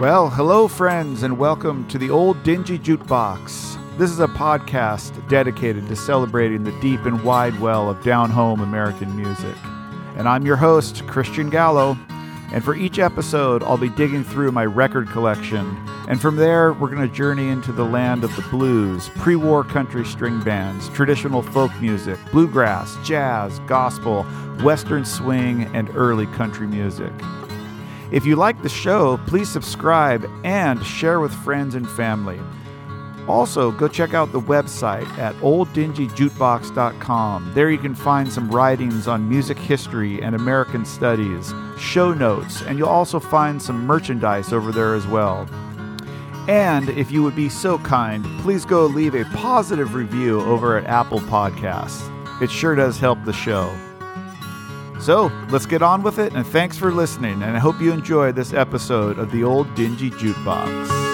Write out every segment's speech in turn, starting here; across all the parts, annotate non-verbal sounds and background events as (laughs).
Well, hello, friends, and welcome to the Old Dingy Jukebox. This is a podcast dedicated to celebrating the deep and wide well of down home American music. And I'm your host, Christian Gallo. And for each episode, I'll be digging through my record collection. And from there, we're going to journey into the land of the blues, pre war country string bands, traditional folk music, bluegrass, jazz, gospel, western swing, and early country music. If you like the show, please subscribe and share with friends and family. Also, go check out the website at olddingyjukebox.com. There you can find some writings on music history and American studies, show notes, and you'll also find some merchandise over there as well. And if you would be so kind, please go leave a positive review over at Apple Podcasts. It sure does help the show. So let's get on with it, and thanks for listening. And I hope you enjoy this episode of the Old Dingy Jukebox.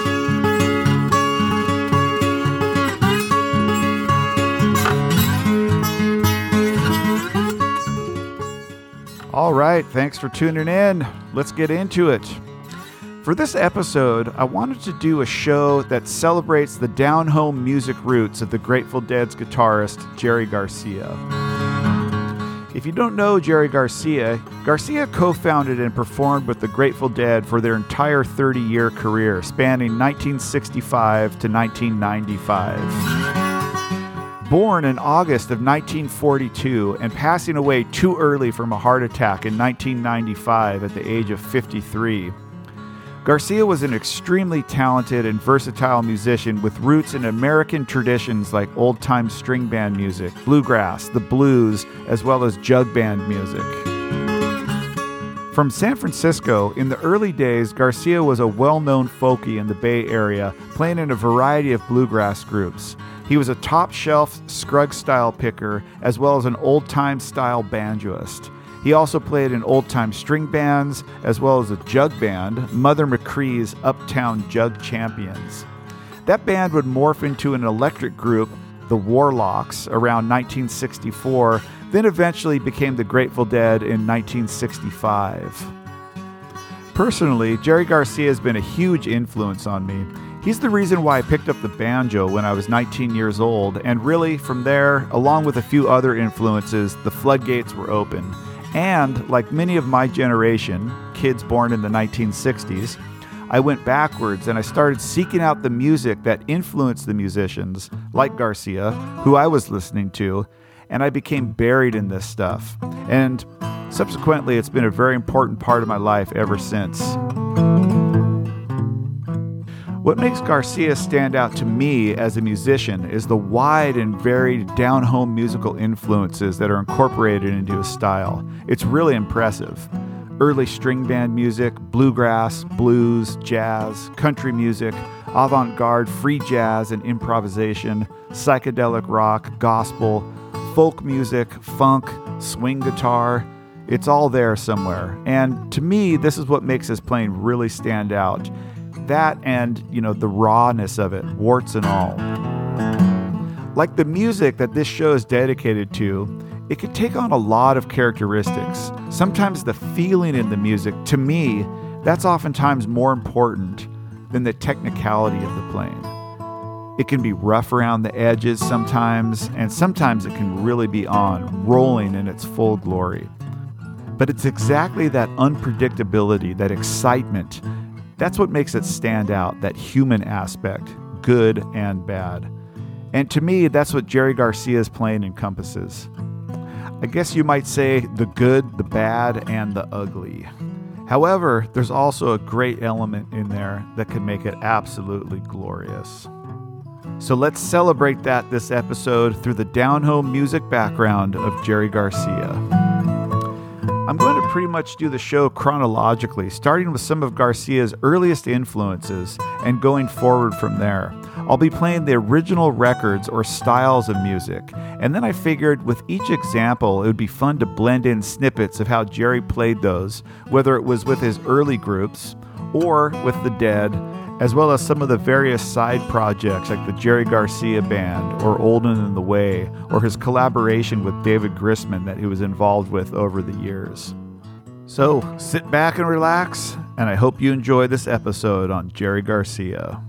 All right, thanks for tuning in. Let's get into it. For this episode, I wanted to do a show that celebrates the down home music roots of the Grateful Dead's guitarist, Jerry Garcia. If you don't know Jerry Garcia, Garcia co founded and performed with the Grateful Dead for their entire 30 year career, spanning 1965 to 1995. Born in August of 1942 and passing away too early from a heart attack in 1995 at the age of 53. Garcia was an extremely talented and versatile musician with roots in American traditions like old time string band music, bluegrass, the blues, as well as jug band music. From San Francisco, in the early days, Garcia was a well known folkie in the Bay Area, playing in a variety of bluegrass groups. He was a top shelf Scruggs style picker, as well as an old time style banjoist. He also played in old time string bands, as well as a jug band, Mother McCree's Uptown Jug Champions. That band would morph into an electric group, the Warlocks, around 1964, then eventually became the Grateful Dead in 1965. Personally, Jerry Garcia has been a huge influence on me. He's the reason why I picked up the banjo when I was 19 years old, and really, from there, along with a few other influences, the floodgates were open. And, like many of my generation, kids born in the 1960s, I went backwards and I started seeking out the music that influenced the musicians, like Garcia, who I was listening to, and I became buried in this stuff. And subsequently, it's been a very important part of my life ever since. What makes Garcia stand out to me as a musician is the wide and varied down home musical influences that are incorporated into his style. It's really impressive. Early string band music, bluegrass, blues, jazz, country music, avant garde free jazz and improvisation, psychedelic rock, gospel, folk music, funk, swing guitar. It's all there somewhere. And to me, this is what makes his playing really stand out that and, you know, the rawness of it, warts and all. Like the music that this show is dedicated to, it can take on a lot of characteristics. Sometimes the feeling in the music, to me, that's oftentimes more important than the technicality of the playing. It can be rough around the edges sometimes, and sometimes it can really be on, rolling in its full glory. But it's exactly that unpredictability, that excitement, that's what makes it stand out, that human aspect, good and bad. And to me, that's what Jerry Garcia's playing encompasses. I guess you might say the good, the bad, and the ugly. However, there's also a great element in there that can make it absolutely glorious. So let's celebrate that this episode through the down home music background of Jerry Garcia. I'm going to pretty much do the show chronologically, starting with some of Garcia's earliest influences and going forward from there. I'll be playing the original records or styles of music, and then I figured with each example it would be fun to blend in snippets of how Jerry played those, whether it was with his early groups or with the Dead as well as some of the various side projects like the Jerry Garcia Band or Old and in the Way, or his collaboration with David Grisman that he was involved with over the years. So sit back and relax and I hope you enjoy this episode on Jerry Garcia.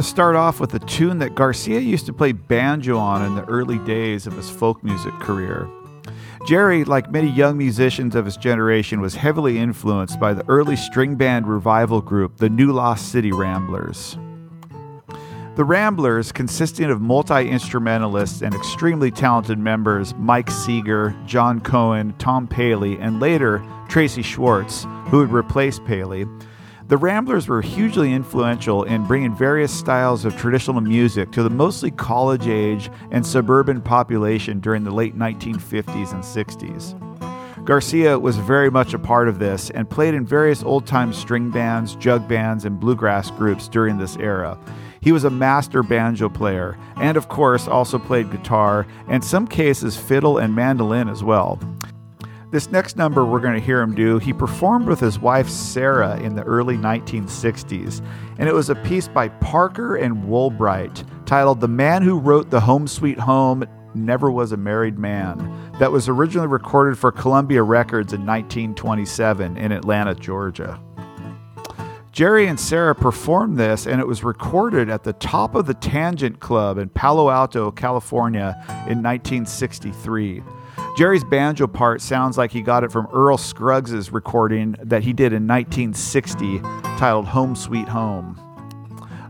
To start off with a tune that Garcia used to play banjo on in the early days of his folk music career. Jerry, like many young musicians of his generation, was heavily influenced by the early string band revival group, the New Lost City Ramblers. The Ramblers, consisting of multi instrumentalists and extremely talented members Mike Seeger, John Cohen, Tom Paley, and later Tracy Schwartz, who would replace Paley, the Ramblers were hugely influential in bringing various styles of traditional music to the mostly college age and suburban population during the late 1950s and 60s. Garcia was very much a part of this and played in various old time string bands, jug bands, and bluegrass groups during this era. He was a master banjo player and, of course, also played guitar and, some cases, fiddle and mandolin as well. This next number we're going to hear him do, he performed with his wife Sarah in the early 1960s, and it was a piece by Parker and Woolbright titled The Man Who Wrote the Home Sweet Home Never Was a Married Man, that was originally recorded for Columbia Records in 1927 in Atlanta, Georgia. Jerry and Sarah performed this, and it was recorded at the top of the Tangent Club in Palo Alto, California in 1963. Jerry's banjo part sounds like he got it from Earl Scruggs' recording that he did in 1960 titled Home Sweet Home.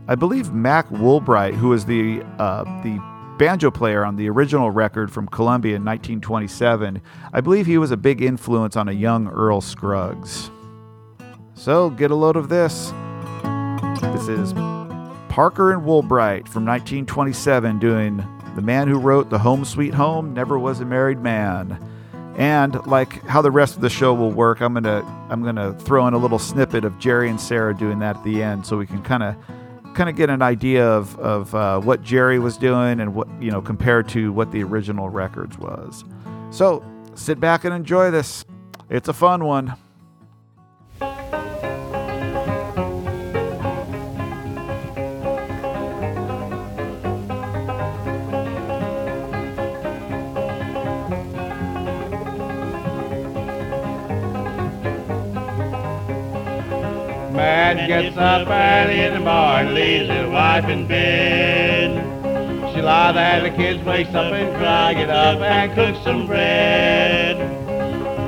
I believe Mac Woolbright, who was the, uh, the banjo player on the original record from Columbia in 1927, I believe he was a big influence on a young Earl Scruggs. So get a load of this. This is Parker and Woolbright from 1927 doing the man who wrote The Home Sweet Home Never Was a Married Man. And like how the rest of the show will work, I'm gonna I'm gonna throw in a little snippet of Jerry and Sarah doing that at the end, so we can kind of kind of get an idea of of uh, what Jerry was doing and what you know compared to what the original records was. So sit back and enjoy this. It's a fun one. Man gets up early in the morning, leaves his wife in bed. She lie there, the kids wakes up and cry, get up and cook some bread.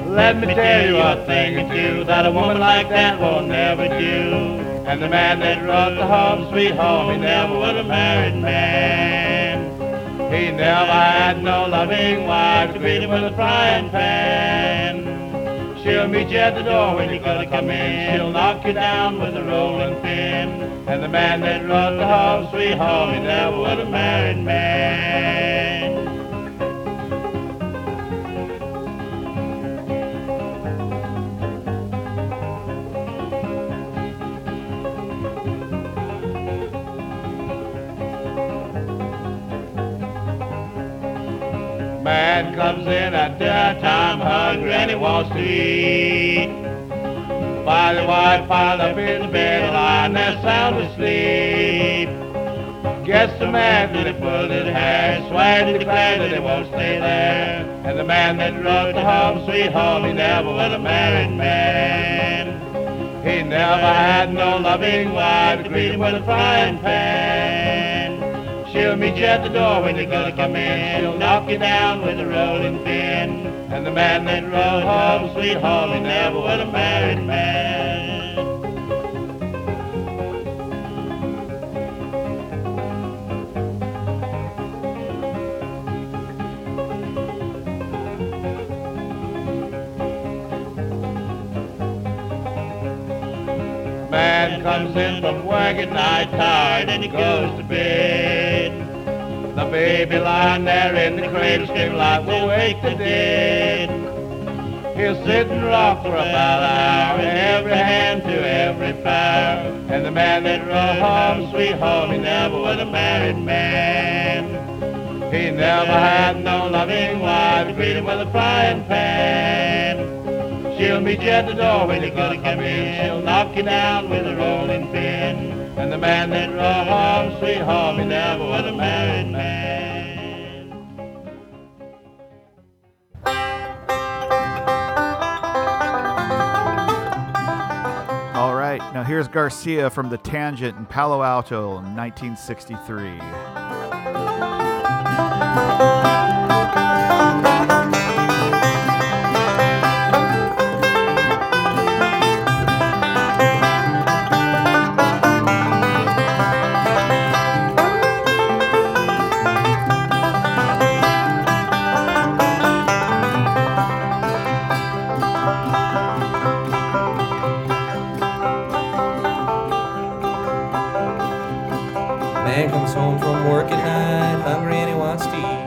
Let me tell you a thing or two that a woman like that will never do. And the man that wrote the home sweet home, he never was a married man. He never had no loving wife to greet him with a frying pan. She'll meet you at the door when you gotta come in. She'll knock you down with a rolling pin. And the man that wrote the home sweet home, he never was a married man. Man comes in at dinner time hungry and he wants to eat. Find the wife piled up in the bed, lying there sound asleep. Guess the man that he pulled his hair, swear and declare that he won't stay there. And the man that wrote the home sweet home, he never was a married man. He never had no loving wife to greet him with a frying pan. She'll meet you at the door when you're gonna come in. She'll knock you down with a rolling pin. And the man that rode home, sweet home, he never was a married man. Comes in from work at night tired and he goes to bed. The baby lying there in the cradle screaming like we'll wake the dead. He'll sit and rock for about an hour, every hand to every fire. And the man that rode home, sweet home, he never was a married man. He never had no loving wife to greet him with a frying pan. She'll meet you at the door when you're gonna come in. She'll knock you down with a rolling pin. And the man that home, sweet home, never was a married man. All right, now here's Garcia from The Tangent in Palo Alto in 1963. Man comes home from work at night, hungry and he wants to eat.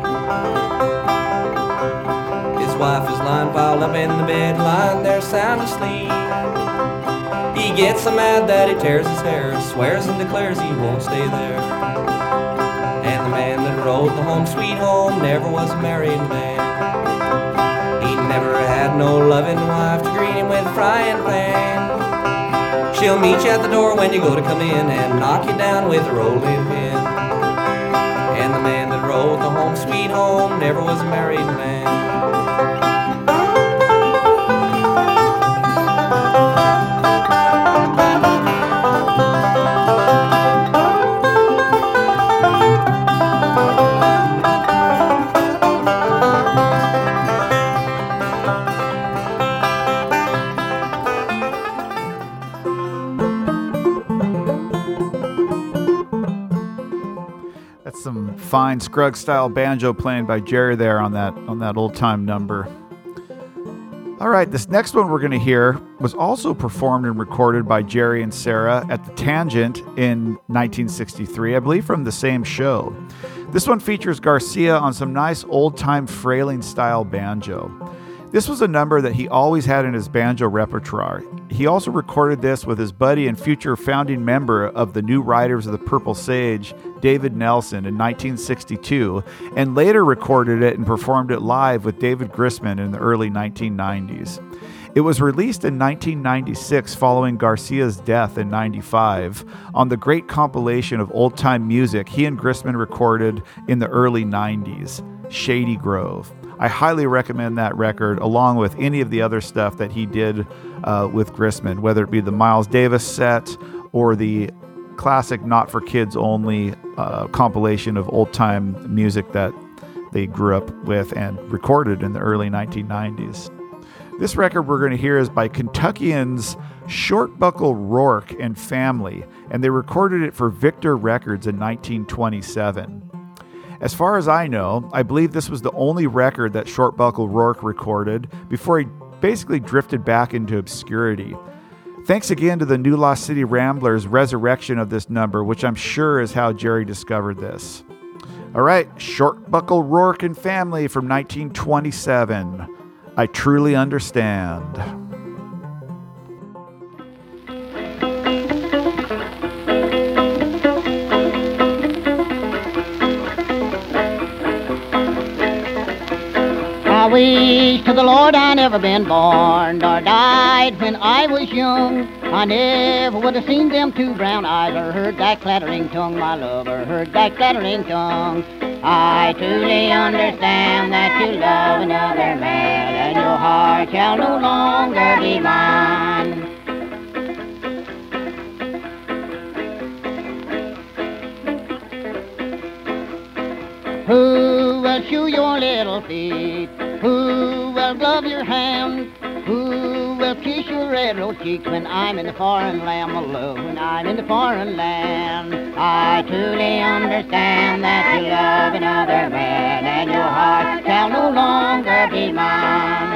His wife is lying piled up in the bed, lying there sound asleep. He gets so mad that he tears his hair, swears and declares he won't stay there. And the man that rode the home sweet home never was a married man. He never had no loving wife to greet him with a frying pan. She'll meet you at the door when you go to come in and knock you down with a rolling pin. And the man that rode the home sweet home never was a married man. Fine Scruggs style banjo playing by Jerry there on that on that old time number. All right, this next one we're going to hear was also performed and recorded by Jerry and Sarah at the Tangent in 1963, I believe from the same show. This one features Garcia on some nice old time frailing style banjo. This was a number that he always had in his banjo repertoire. He also recorded this with his buddy and future founding member of the New Riders of the Purple Sage, David Nelson, in 1962, and later recorded it and performed it live with David Grisman in the early 1990s. It was released in 1996 following Garcia's death in 95 on the great compilation of old time music he and Grisman recorded in the early 90s, Shady Grove. I highly recommend that record, along with any of the other stuff that he did uh, with Grisman, whether it be the Miles Davis set or the classic Not for Kids Only uh, compilation of old time music that they grew up with and recorded in the early 1990s. This record we're going to hear is by Kentuckians Short Buckle Roark and Family, and they recorded it for Victor Records in 1927. As far as I know, I believe this was the only record that Short Buckle Roark recorded before he basically drifted back into obscurity. Thanks again to the New Lost City Ramblers' resurrection of this number, which I'm sure is how Jerry discovered this. All right, Short Buckle Roark and Family from 1927. I truly understand. I wish to the Lord I never been born or died when I was young. I never would have seen them two brown eyes or heard that clattering tongue, my lover, heard that clattering tongue. I truly understand that you love another man and your heart shall no longer be mine. Who will shoe your little feet? Who will glove your hand? Who will kiss your red rose cheeks when I'm in the foreign land, my love, when I'm in the foreign land? I truly understand that you love another man and your heart shall no longer be mine.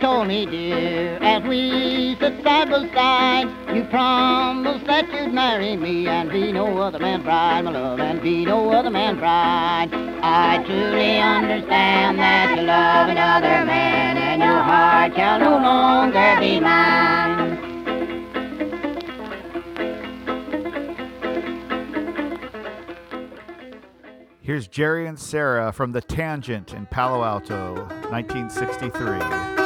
Tony dear, as we sit side by side, you promised that you'd marry me and be no other man's bride, my love, and be no other man's bride. I truly understand that you love another man, and your heart shall no longer be mine. Here's Jerry and Sarah from The Tangent in Palo Alto, 1963.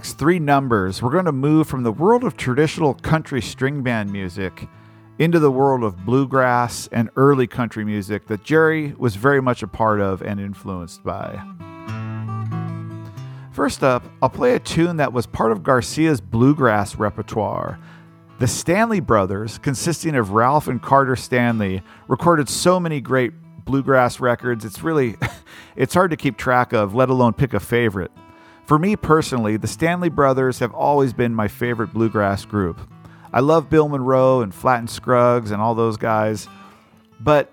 Next three numbers, we're going to move from the world of traditional country string band music into the world of bluegrass and early country music that Jerry was very much a part of and influenced by. First up, I'll play a tune that was part of Garcia's bluegrass repertoire. The Stanley Brothers, consisting of Ralph and Carter Stanley, recorded so many great bluegrass records. It's really (laughs) it's hard to keep track of, let alone pick a favorite. For me personally, the Stanley Brothers have always been my favorite bluegrass group. I love Bill Monroe and Flatt and Scruggs and all those guys, but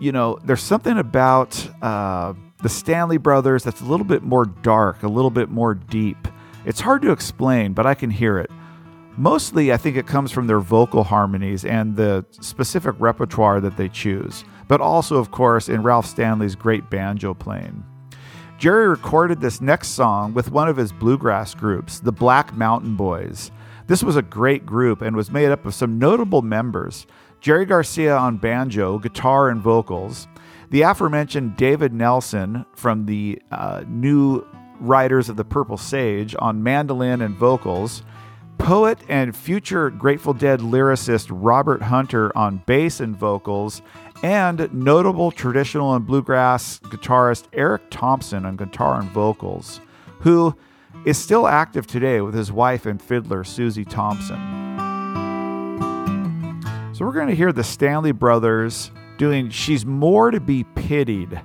you know, there's something about uh, the Stanley Brothers that's a little bit more dark, a little bit more deep. It's hard to explain, but I can hear it. Mostly, I think it comes from their vocal harmonies and the specific repertoire that they choose, but also, of course, in Ralph Stanley's great banjo playing. Jerry recorded this next song with one of his bluegrass groups, the Black Mountain Boys. This was a great group and was made up of some notable members Jerry Garcia on banjo, guitar, and vocals, the aforementioned David Nelson from the uh, new Riders of the Purple Sage on mandolin and vocals, poet and future Grateful Dead lyricist Robert Hunter on bass and vocals, and notable traditional and bluegrass guitarist Eric Thompson on guitar and vocals, who is still active today with his wife and fiddler Susie Thompson. So we're going to hear the Stanley Brothers doing She's More to Be Pitied.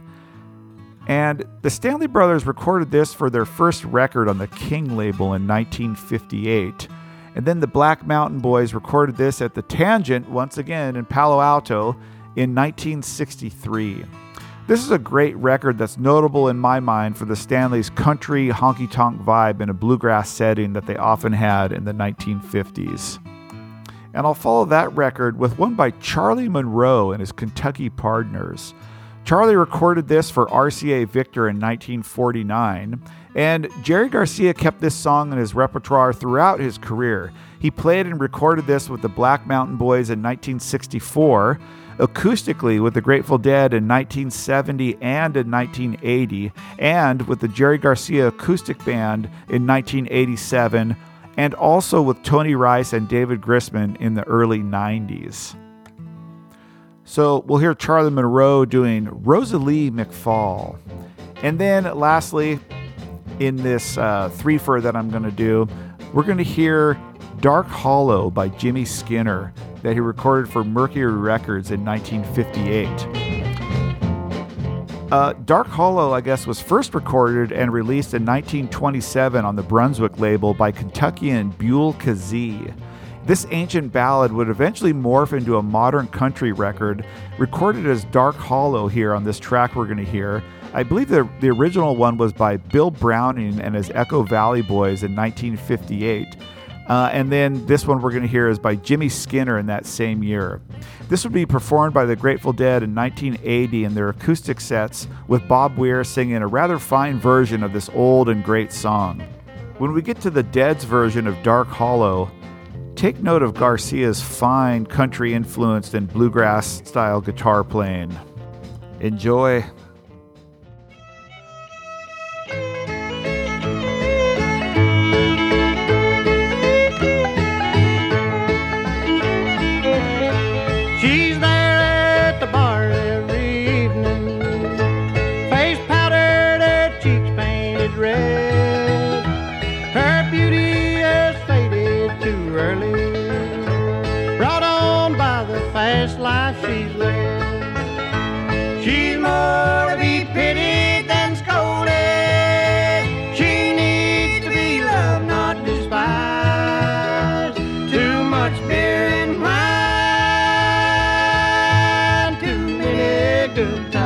And the Stanley Brothers recorded this for their first record on the King label in 1958. And then the Black Mountain Boys recorded this at the Tangent once again in Palo Alto in 1963. This is a great record that's notable in my mind for the Stanley's country honky tonk vibe in a bluegrass setting that they often had in the 1950s. And I'll follow that record with one by Charlie Monroe and his Kentucky Partners. Charlie recorded this for RCA Victor in 1949, and Jerry Garcia kept this song in his repertoire throughout his career. He played and recorded this with the Black Mountain Boys in 1964, acoustically with the Grateful Dead in 1970 and in 1980, and with the Jerry Garcia Acoustic Band in 1987, and also with Tony Rice and David Grisman in the early 90s. So we'll hear Charlie Monroe doing Rosalie McFall. And then lastly, in this uh, threefer that I'm going to do, we're going to hear Dark Hollow by Jimmy Skinner that he recorded for Mercury Records in 1958. Uh, Dark Hollow, I guess, was first recorded and released in 1927 on the Brunswick label by Kentuckian Buell Kazee. This ancient ballad would eventually morph into a modern country record, recorded as Dark Hollow here on this track we're going to hear. I believe the, the original one was by Bill Browning and his Echo Valley Boys in 1958. Uh, and then this one we're going to hear is by Jimmy Skinner in that same year. This would be performed by the Grateful Dead in 1980 in their acoustic sets, with Bob Weir singing a rather fine version of this old and great song. When we get to the Dead's version of Dark Hollow, take note of Garcia's fine country influenced and bluegrass style guitar playing. Enjoy. Many good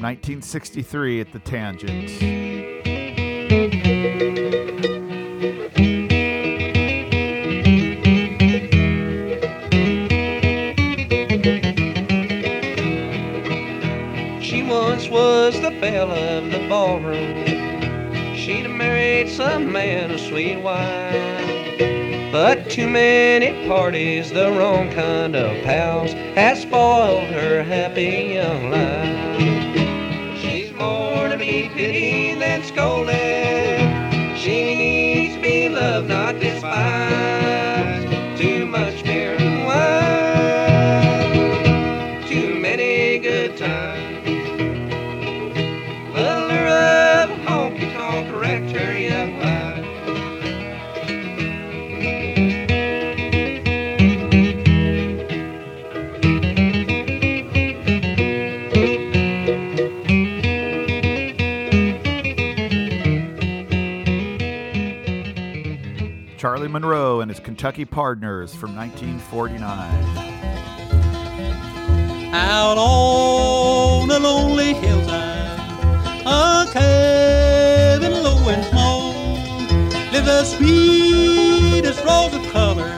1963 at the Tangent. She once was the belle of the ballroom. She'd have married some man of sweet wine. But too many parties, the wrong kind of pals, has spoiled her happy young life. Charlie Monroe and his Kentucky Partners from 1949. Out on the lonely hillside, a cabin low and small, lives the sweetest rose of color,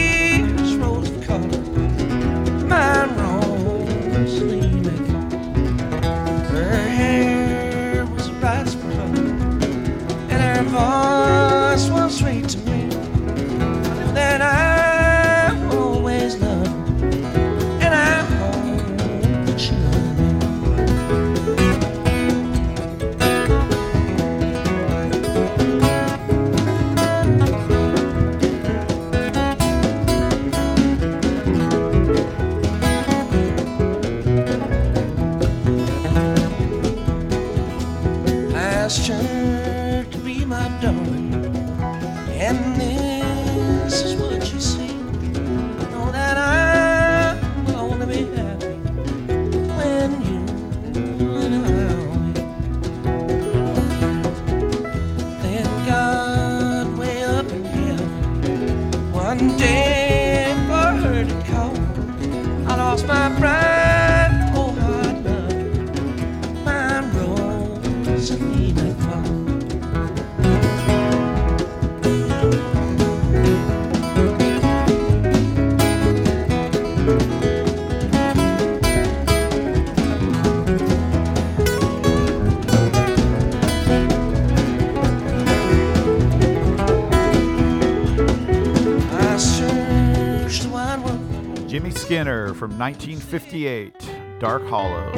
Skinner from 1958, Dark Hollow.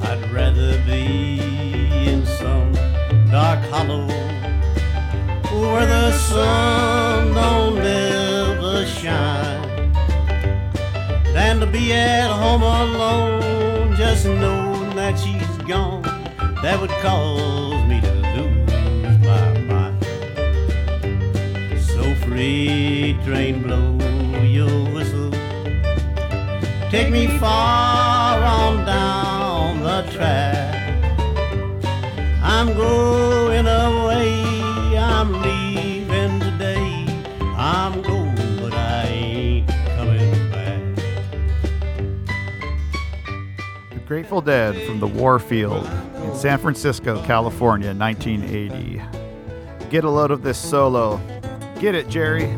I'd rather be in some dark hollow where the sun don't ever shine than to be at home alone just knowing that she's gone. That would cause me to lose my mind. So free train, blow your whistle. Take me far on down the track. I'm going away, I'm leaving today. I'm going, but I ain't coming back. The Grateful Dead from the Warfield in San Francisco, California, 1980. Get a load of this solo. Get it, Jerry.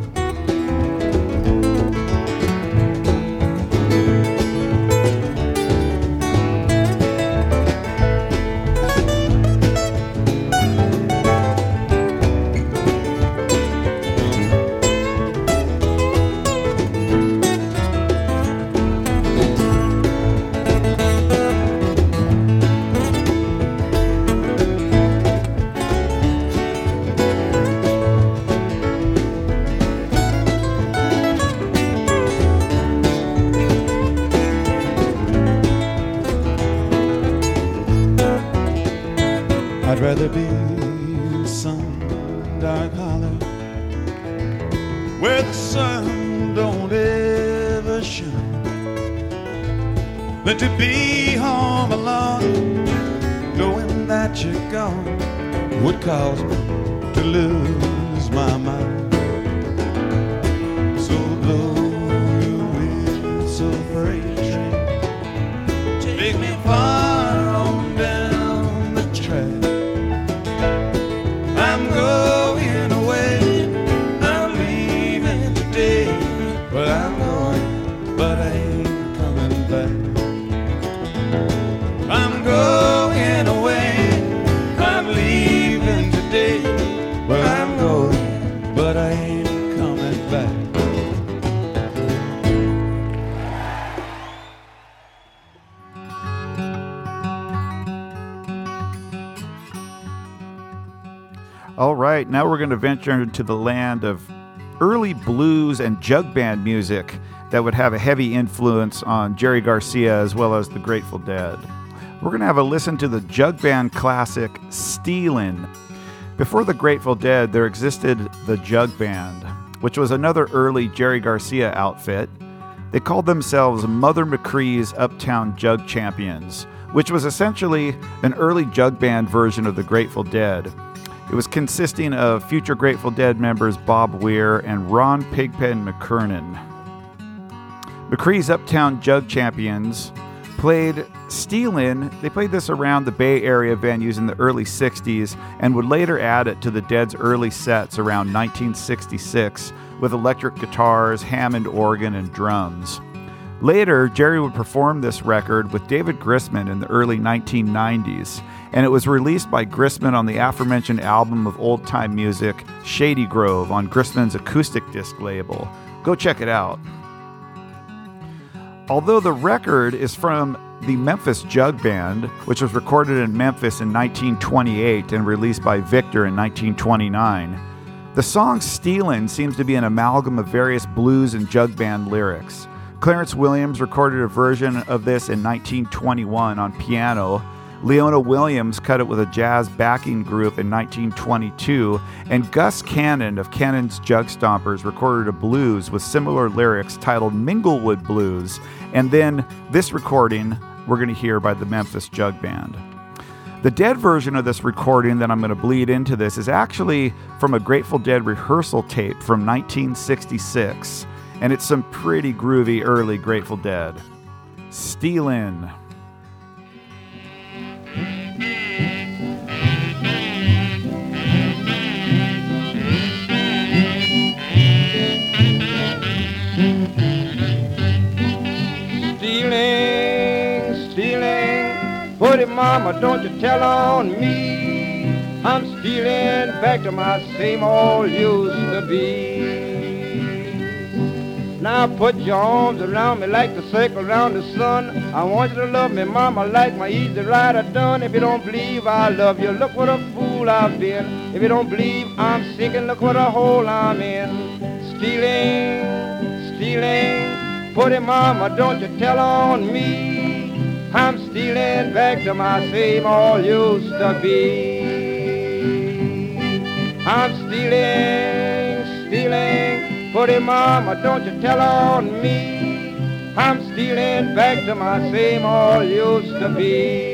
Going to venture into the land of early blues and jug band music that would have a heavy influence on Jerry Garcia as well as the Grateful Dead. We're going to have a listen to the jug band classic Stealin'. Before the Grateful Dead, there existed the Jug Band, which was another early Jerry Garcia outfit. They called themselves Mother McCree's Uptown Jug Champions, which was essentially an early jug band version of the Grateful Dead. It was consisting of future Grateful Dead members Bob Weir and Ron Pigpen McKernan. McCree's Uptown Jug Champions played Stealin'. They played this around the Bay Area venues in the early 60s and would later add it to the Dead's early sets around 1966 with electric guitars, Hammond organ, and drums. Later, Jerry would perform this record with David Grisman in the early 1990s, and it was released by Grisman on the aforementioned album of old time music, Shady Grove, on Grisman's acoustic disc label. Go check it out. Although the record is from the Memphis Jug Band, which was recorded in Memphis in 1928 and released by Victor in 1929, the song Stealin' seems to be an amalgam of various blues and jug band lyrics. Clarence Williams recorded a version of this in 1921 on piano. Leona Williams cut it with a jazz backing group in 1922, and Gus Cannon of Cannon's Jug Stompers recorded a blues with similar lyrics titled Minglewood Blues, and then this recording we're going to hear by the Memphis Jug Band. The Dead version of this recording that I'm going to bleed into this is actually from a Grateful Dead rehearsal tape from 1966, and it's some pretty groovy early Grateful Dead. Stealin'. Putty mama, don't you tell on me. I'm stealing back to my same old used to be. Now put your arms around me like the circle around the sun. I want you to love me, mama, like my easy rider done. If you don't believe I love you, look what a fool I've been. If you don't believe I'm sinking, look what a hole I'm in. Stealing, stealing. Putty mama, don't you tell on me. I'm stealing back to my same old used to be. I'm stealing, stealing. Putty mama, don't you tell on me. I'm stealing back to my same old used to be.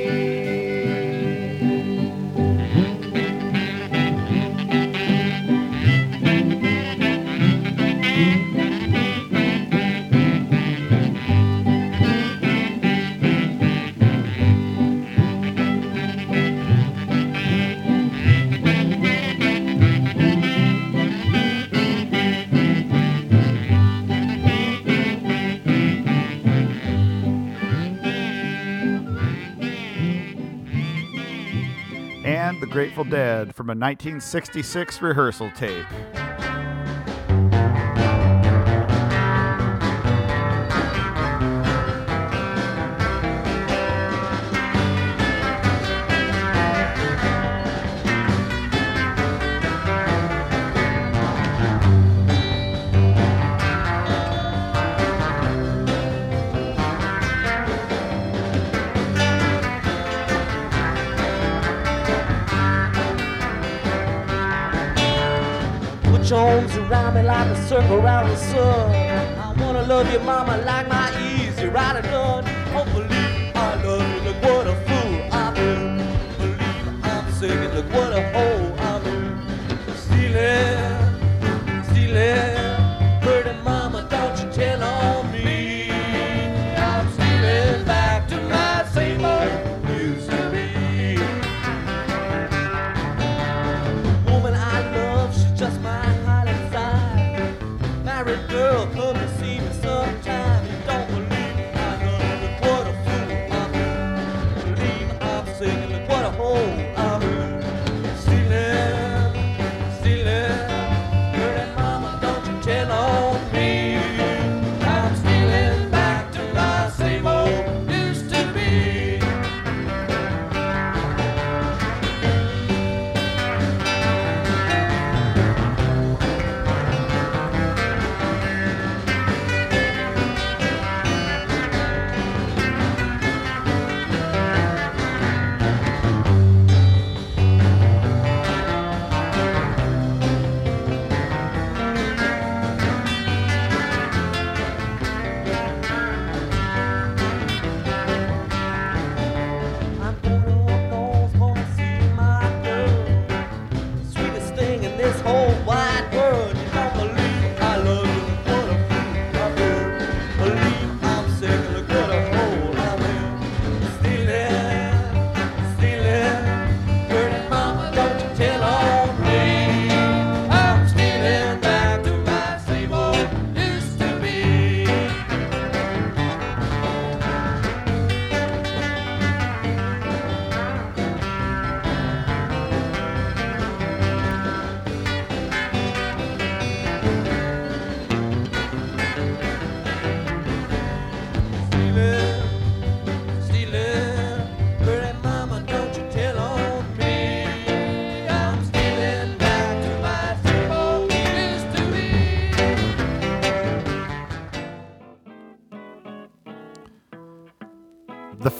Grateful Dead from a 1966 rehearsal tape. Me like a circle around the sun. I wanna love you, mama, like my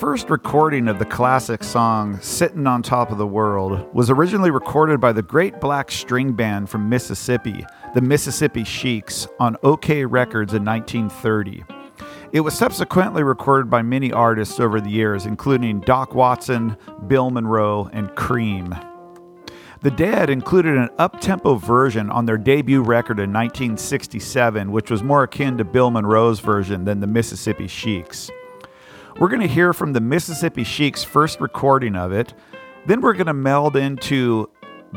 first recording of the classic song Sittin' on Top of the World was originally recorded by the great black string band from Mississippi, the Mississippi Sheiks, on OKeh Records in 1930. It was subsequently recorded by many artists over the years, including Doc Watson, Bill Monroe, and Cream. The Dead included an up-tempo version on their debut record in 1967, which was more akin to Bill Monroe's version than the Mississippi Sheiks. We're going to hear from the Mississippi Sheiks' first recording of it. Then we're going to meld into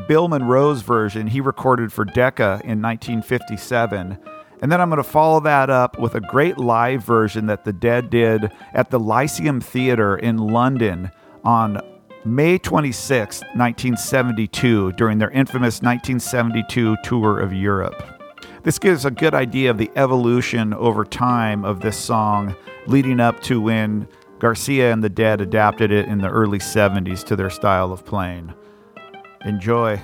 Bill Monroe's version he recorded for Decca in 1957. And then I'm going to follow that up with a great live version that the Dead did at the Lyceum Theatre in London on May 26, 1972, during their infamous 1972 tour of Europe. This gives a good idea of the evolution over time of this song, leading up to when Garcia and the Dead adapted it in the early 70s to their style of playing. Enjoy.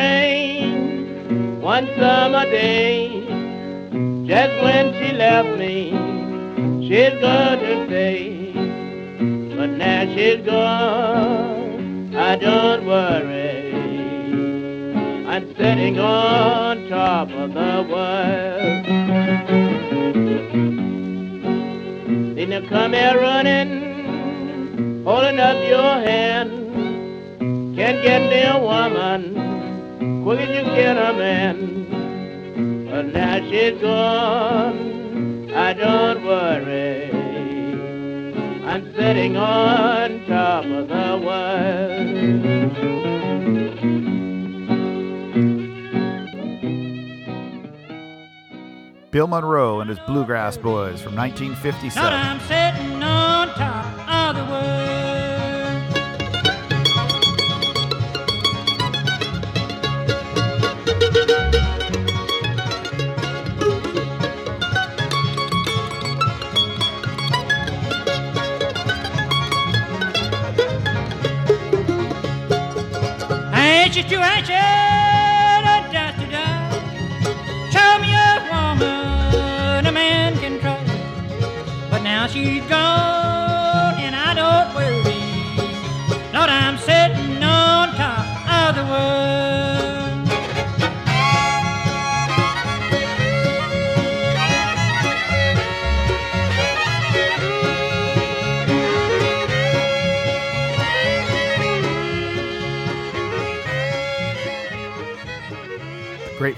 Spring, one summer day. Just when she left me, she's to stay. But now she's gone, I don't worry. I'm sitting on top of the world. Then you come here running, holding up your hand. Can't get me a woman, quick as you get a man. But now she's gone, I don't worry. I'm sitting on top of the world. Bill Monroe and his Bluegrass Boys from 1957. Anxious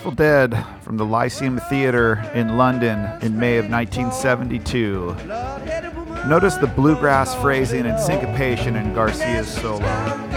Grateful Dead from the Lyceum Theatre in London in May of 1972. Notice the bluegrass phrasing and syncopation in Garcia's solo.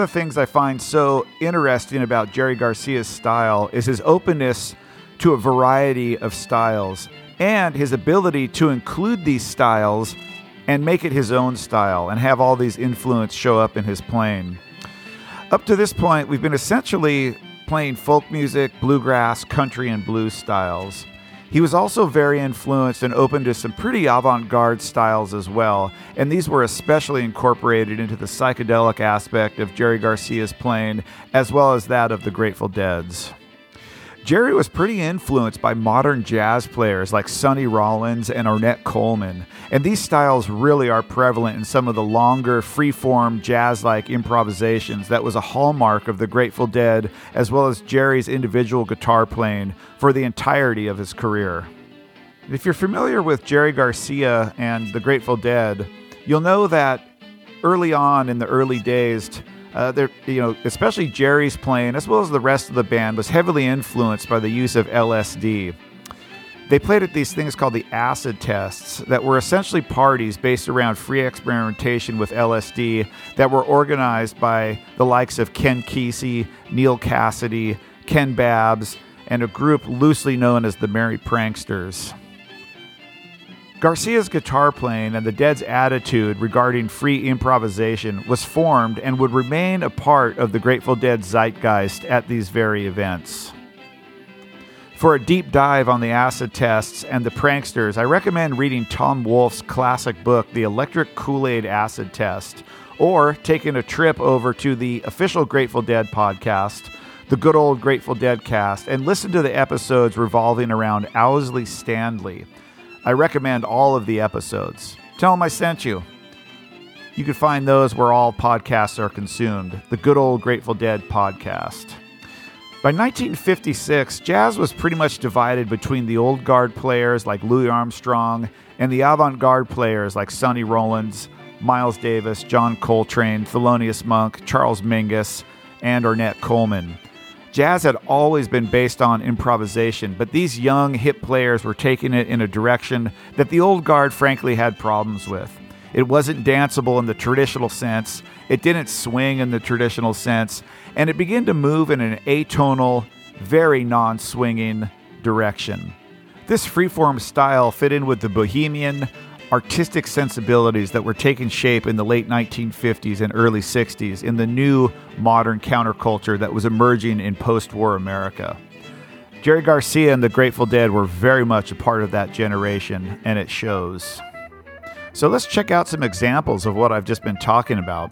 Of the things I find so interesting about Jerry Garcia's style is his openness to a variety of styles and his ability to include these styles and make it his own style and have all these influence show up in his playing. Up to this point, we've been essentially playing folk music, bluegrass, country, and blues styles. He was also very influenced and open to some pretty avant garde styles as well, and these were especially incorporated into the psychedelic aspect of Jerry Garcia's playing, as well as that of the Grateful Dead's. Jerry was pretty influenced by modern jazz players like Sonny Rollins and Ornette Coleman, and these styles really are prevalent in some of the longer, free-form jazz-like improvisations that was a hallmark of the Grateful Dead, as well as Jerry's individual guitar playing for the entirety of his career. If you're familiar with Jerry Garcia and the Grateful Dead, you'll know that early on in the early days, uh, there, you know, especially Jerry's playing, as well as the rest of the band, was heavily influenced by the use of LSD. They played at these things called the acid tests, that were essentially parties based around free experimentation with LSD that were organized by the likes of Ken Kesey, Neal Cassady, Ken Babbs, and a group loosely known as the Merry Pranksters. Garcia's guitar playing and the Dead's attitude regarding free improvisation was formed and would remain a part of the Grateful Dead zeitgeist at these very events. For a deep dive on the acid tests and the pranksters, I recommend reading Tom Wolfe's classic book, The Electric Kool Aid Acid Test, or taking a trip over to the official Grateful Dead podcast, the good old Grateful Dead cast, and listen to the episodes revolving around Owsley Stanley. I recommend all of the episodes. Tell them I sent you. You can find those where all podcasts are consumed. The good old Grateful Dead podcast. By 1956, jazz was pretty much divided between the old guard players like Louis Armstrong and the avant garde players like Sonny Rollins, Miles Davis, John Coltrane, Thelonious Monk, Charles Mingus, and Ornette Coleman. Jazz had always been based on improvisation, but these young, hip players were taking it in a direction that the old guard frankly had problems with. It wasn't danceable in the traditional sense, it didn't swing in the traditional sense, and it began to move in an atonal, very non swinging direction. This freeform style fit in with the bohemian, artistic sensibilities that were taking shape in the late 1950s and early 60s in the new modern counterculture that was emerging in post war America. Jerry Garcia and the Grateful Dead were very much a part of that generation, and it shows. So let's check out some examples of what I've just been talking about.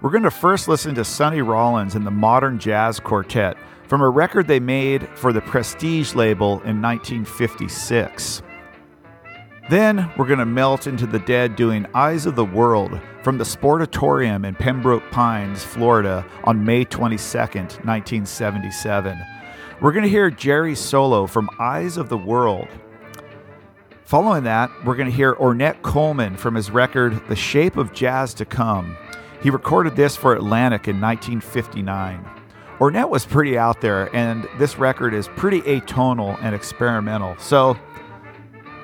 We're going to first listen to Sonny Rollins and the Modern Jazz Quartet from a record they made for the Prestige label in 1956. Then we're going to melt into the dead doing Eyes of the World from the Sportatorium in Pembroke Pines, Florida on May 22nd, 1977. We're going to hear Jerry solo from Eyes of the World. Following that, we're going to hear Ornette Coleman from his record The Shape of Jazz to Come. He recorded this for Atlantic in 1959. Ornette was pretty out there, and this record is pretty atonal and experimental. So,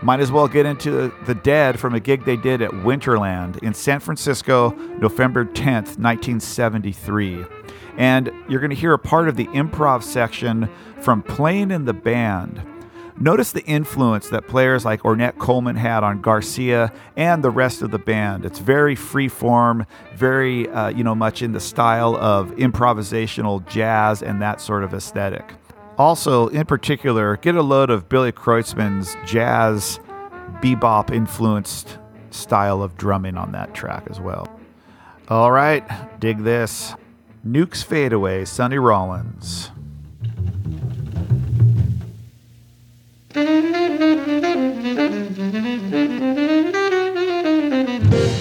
might as well get into the Dead from a gig they did at Winterland in San Francisco, November 10th, 1973. And you're going to hear a part of the improv section from Playing in the Band. Notice the influence that players like Ornette Coleman had on Garcia and the rest of the band. It's very free form, very, uh, you know, much in the style of improvisational jazz and that sort of aesthetic. Also, in particular, get a load of Billy Kreutzmann's jazz bebop influenced style of drumming on that track as well. All right, dig this. Newk's Fadeaway, Sonny Rollins.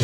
(laughs)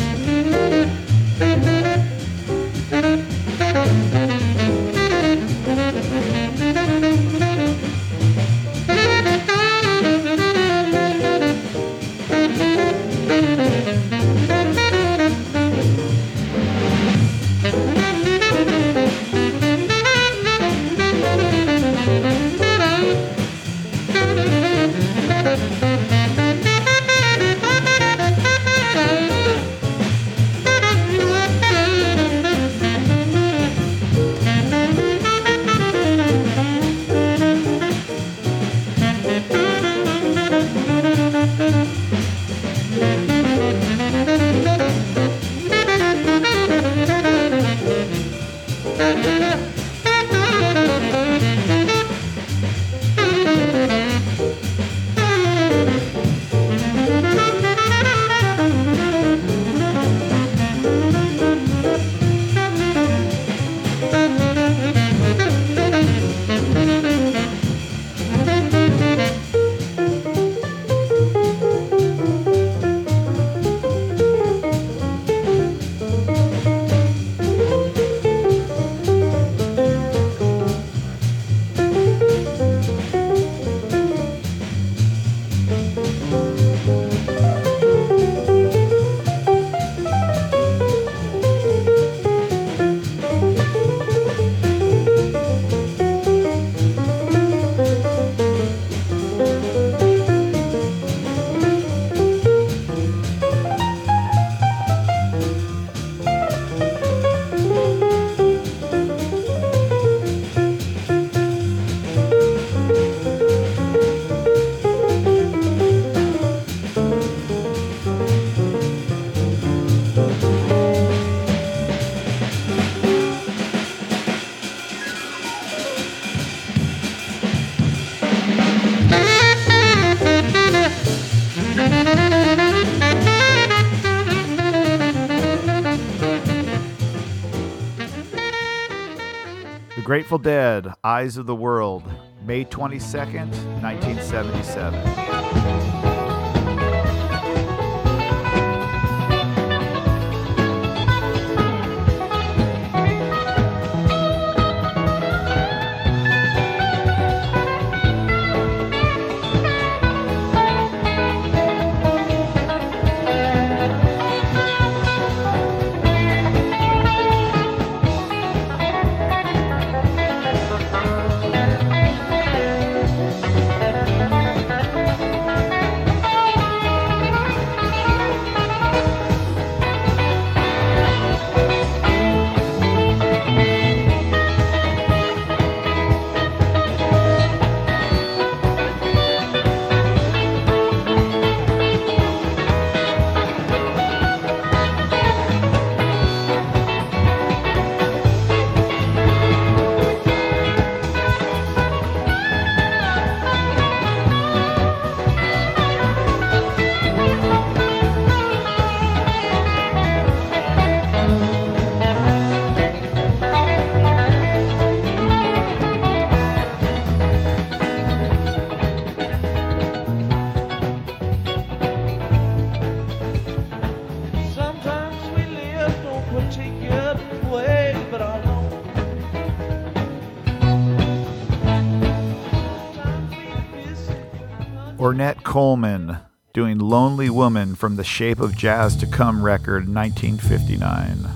Grateful Dead, Eyes of the World, May 22nd, 1977. Coleman doing Lonely Woman from the Shape of Jazz to Come record, 1959.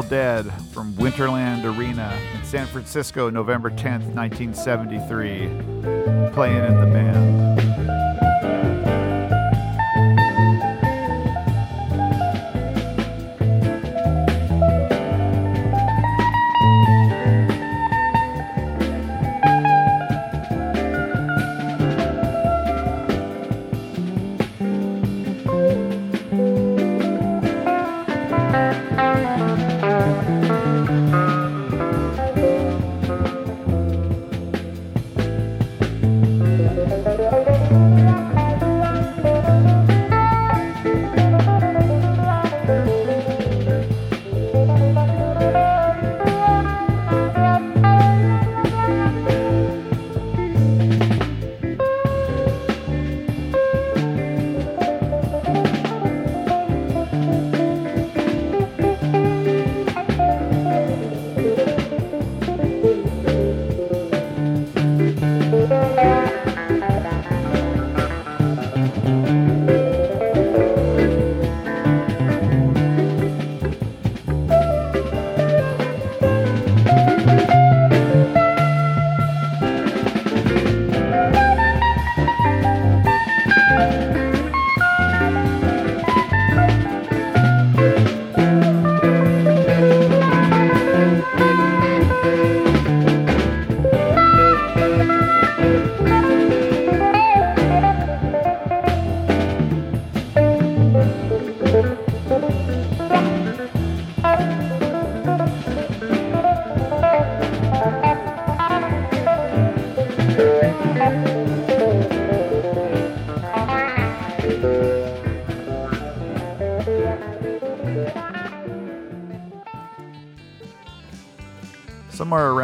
Grateful Dead from Winterland Arena in San Francisco, November 10th, 1973, playing in the band.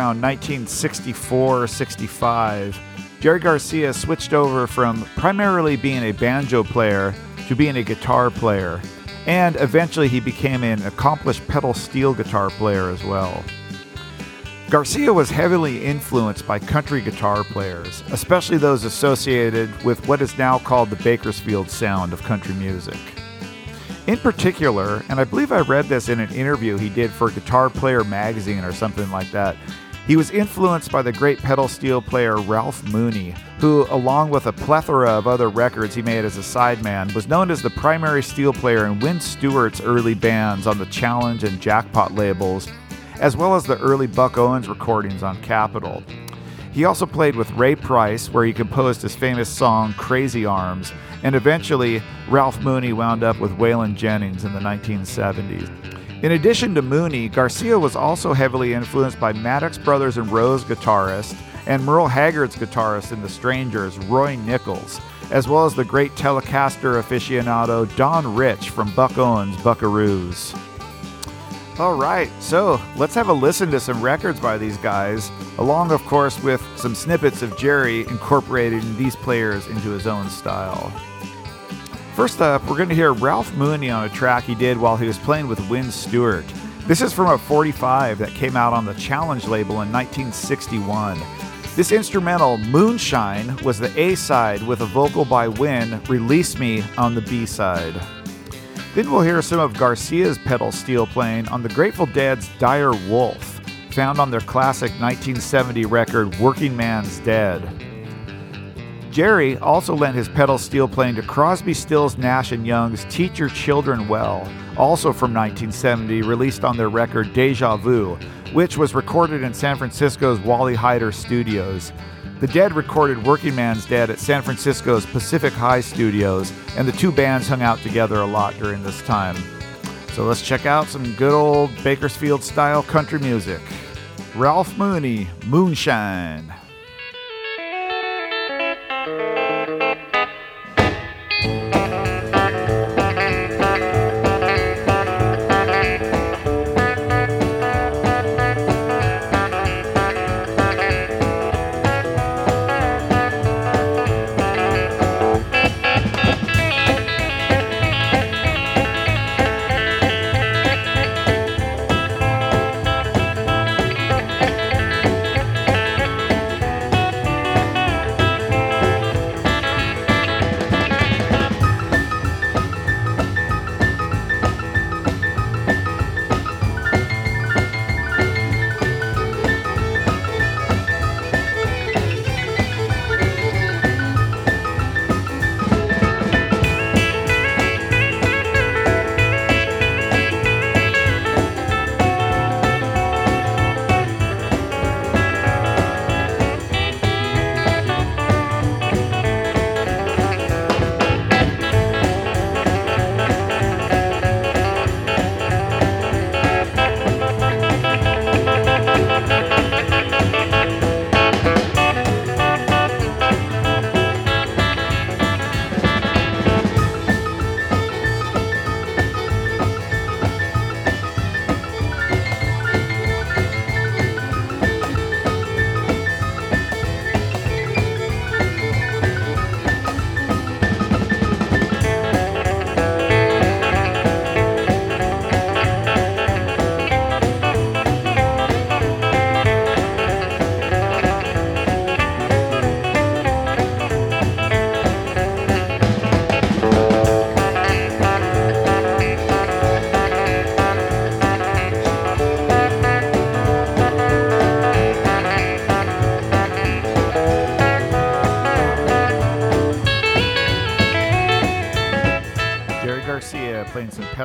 Around 1964 or 65, Jerry Garcia switched over from primarily being a banjo player to being a guitar player, and eventually he became an accomplished pedal steel guitar player as well. Garcia was heavily influenced by country guitar players, especially those associated with what is now called the Bakersfield sound of country music. In particular, and I believe I read this in an interview he did for Guitar Player magazine or something like that, he was influenced by the great pedal steel player Ralph Mooney, who, along with a plethora of other records he made as a sideman, was known as the primary steel player in Wynn Stewart's early bands on the Challenge and Jackpot labels, as well as the early Buck Owens recordings on Capitol. He also played with Ray Price, where he composed his famous song Crazy Arms, and eventually Ralph Mooney wound up with Waylon Jennings in the 1970s. In addition to Mooney, Garcia was also heavily influenced by Maddox Brothers and Rose guitarist and Merle Haggard's guitarist in The Strangers, Roy Nichols, as well as the great Telecaster aficionado Don Rich from Buck Owens' Buckaroos. All right, so let's have a listen to some records by these guys, along, of course, with some snippets of Jerry incorporating these players into his own style. First up, we're going to hear Ralph Mooney on a track he did while he was playing with Wynn Stewart. This is from a 45 that came out on the Challenge label in 1961. This instrumental, Moonshine, was the A side with a vocal by Win, Release Me, on the B side. Then we'll hear some of Garcia's pedal steel playing on the Grateful Dead's Dire Wolf, found on their classic 1970 record Workingman's Dead. Jerry also lent his pedal steel playing to Crosby, Stills, Nash and Young's Teach Your Children Well, also from 1970, released on their record Deja Vu, which was recorded in San Francisco's Wally Heider Studios. The Dead recorded Workingman's Dead at San Francisco's Pacific High Studios, and the two bands hung out together a lot during this time. So let's check out some good old Bakersfield style country music. Ralph Mooney, Moonshine.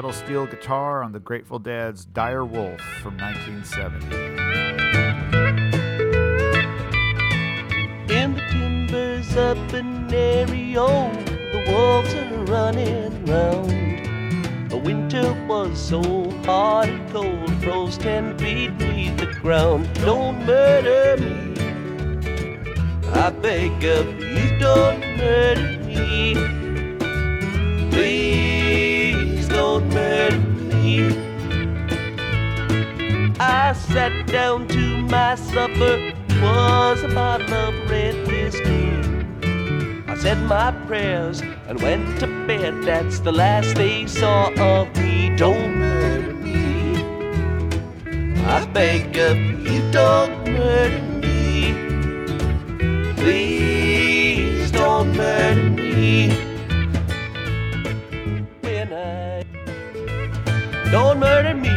Pedal steel guitar on the Grateful Dead's Dire Wolf from 1970. In the timbers up in Ario, the wolves are running round. The winter was so hard and cold, froze ten feet beneath the ground. Don't murder me. I beg of you, don't murder me. Please don't murder me. I sat down to my supper, was a bottle of red whiskey. I said my prayers and went to bed. That's the last they saw of me. Don't murder me. I beg of you, don't murder me. Please don't murder me. Don't murder me.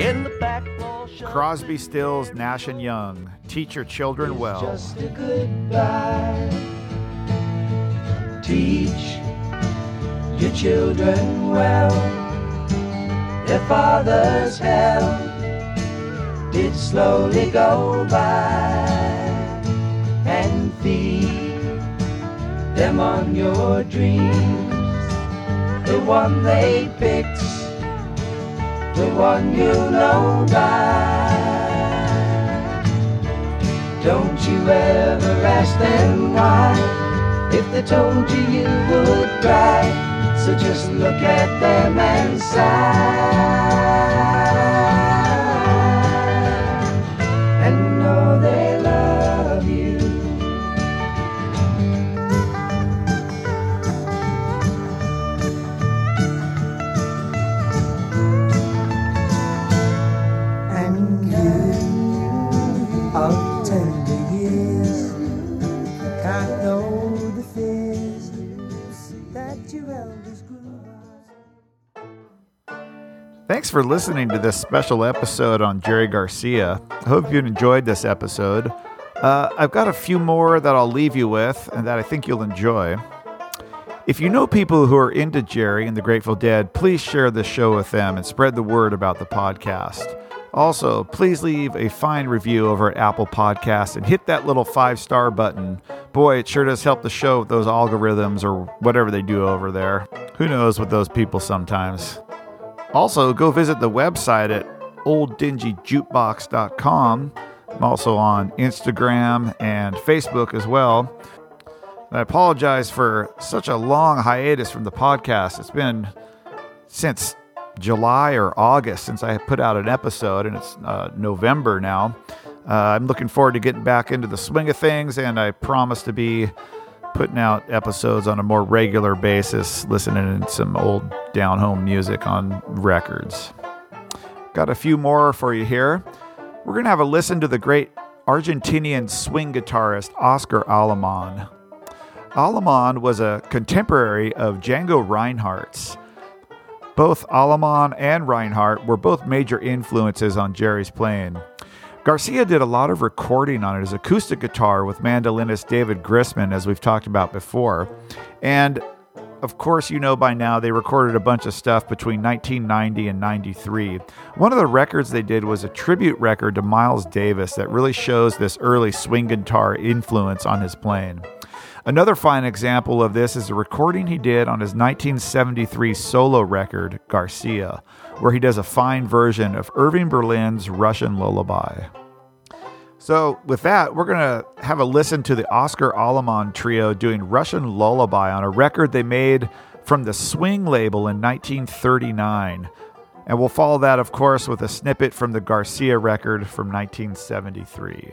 In the back wall shop. Crosby, Stills, Nash and Young. Teach your children well. Just a goodbye. Teach your children well. Their father's hell did slowly go by. And feed them on your dreams. The one they picked, the one you know by. Don't you ever ask them why. If they told you you would cry So just look at them and sigh Thanks for listening to this special episode on Jerry Garcia. I hope you enjoyed this episode. Uh, I've got a few more that I'll leave you with and that I think you'll enjoy. If you know people who are into Jerry and the Grateful Dead, please share this show with them and spread the word about the podcast. Also, please leave a fine review over at Apple Podcasts and hit that little five star button. Boy, it sure does help the show with those algorithms or whatever they do over there. Who knows with those people sometimes. Also, go visit the website at olddingyjukebox.com. I'm also on Instagram and Facebook as well. I apologize for such a long hiatus from the podcast. It's been since July or August since I put out an episode, and it's uh, November now. Uh, I'm looking forward to getting back into the swing of things, and I promise to be putting out episodes on a more regular basis, listening to some old down home music on records. Got a few more for you here. We're going to have a listen to the great Argentinian swing guitarist Oscar Alemán. Alemán was a contemporary of Django Reinhardt's. Both Alemán and Reinhardt were both major influences on Jerry's playing. Garcia did a lot of recording on it as acoustic guitar with mandolinist David Grisman, as we've talked about before. And of course, you know by now they recorded a bunch of stuff between 1990 and 93. One of the records they did was a tribute record to Miles Davis that really shows this early swing guitar influence on his playing. Another fine example of this is a recording he did on his 1973 solo record, Garcia, where he does a fine version of Irving Berlin's Russian Lullaby. So, with that, we're going to have a listen to the Oscar Alemán trio doing Russian Lullaby on a record they made from the Swing label in 1939. And we'll follow that, of course, with a snippet from the Garcia record from 1973.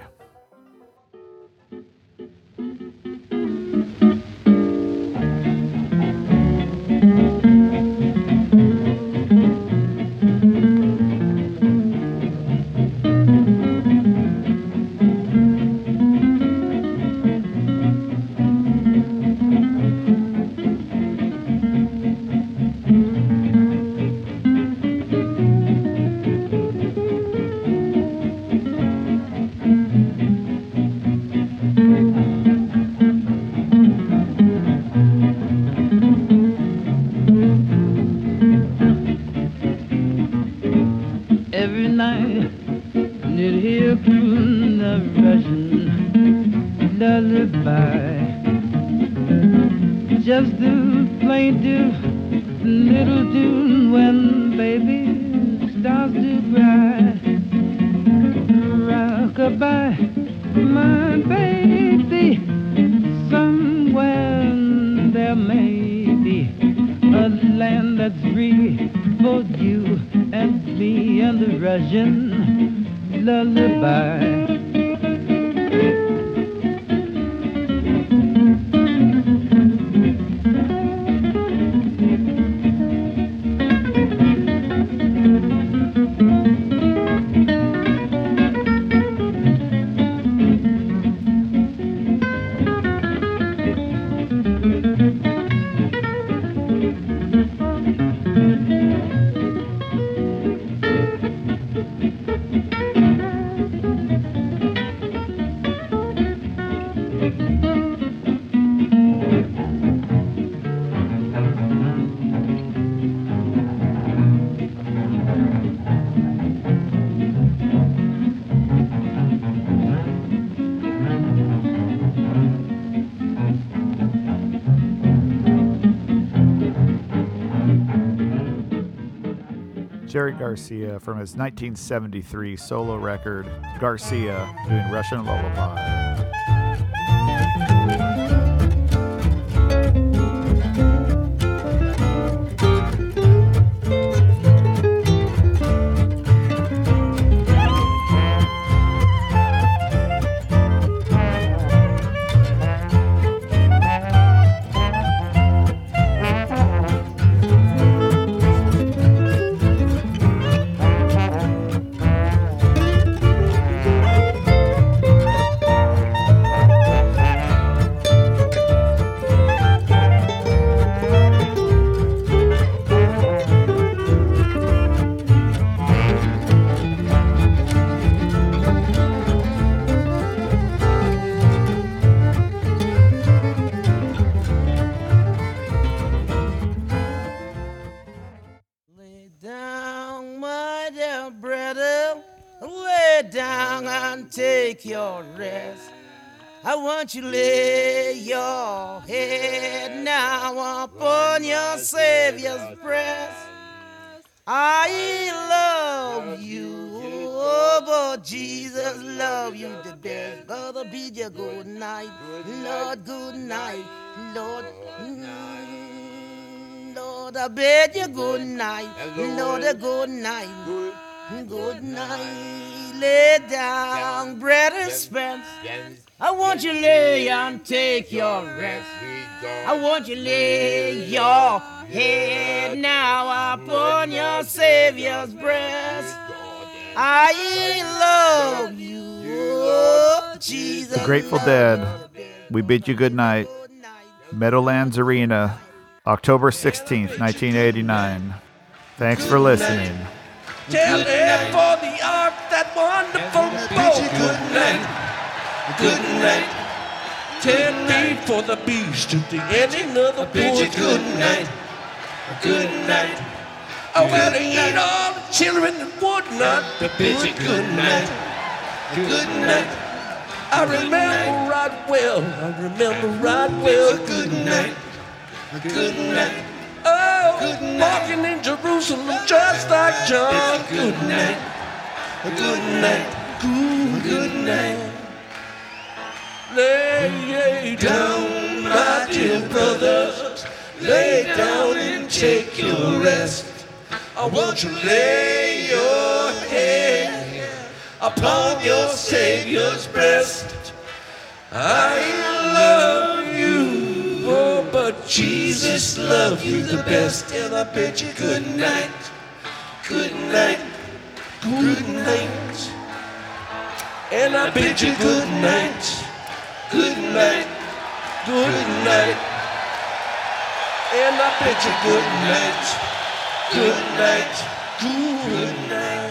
Jerry Garcia from his 1973 solo record, Garcia, doing Russian Lullaby. I want you lay your head now upon your Savior's breast. I love you, oh, but Jesus love you the best. Brother, bid you good night, Lord, good night, Lord. Lord, I bid you good night, Lord, good night, good night. Lay down, brother Spence. I want you lay and take your rest. I want you lay your head now upon your Savior's breast. I love you, oh, Jesus. The Grateful Dead, we bid you good night. Meadowlands Arena, October 16th, 1989. Thanks for listening. Tell it for the art, that wonderful boat. Good night. Good night. Tell me for the beast to the ending of the boat. Good night. Good night. Oh, well, they eat all the children that would not. The bitch, good night. Good night. I remember right well. I remember right well. Good night. Good night. Oh, walking in Jerusalem just like John. Good night. Good night. Good, good night. Lay down, my dear brothers. Lay down and take your rest. I want you to lay your head upon your Savior's breast. I love you, oh, but Jesus loved oh, you the best. And I bid you good night, good night, good night. And I bid you good night, good night, good night. And I bid you good night, good night, good night.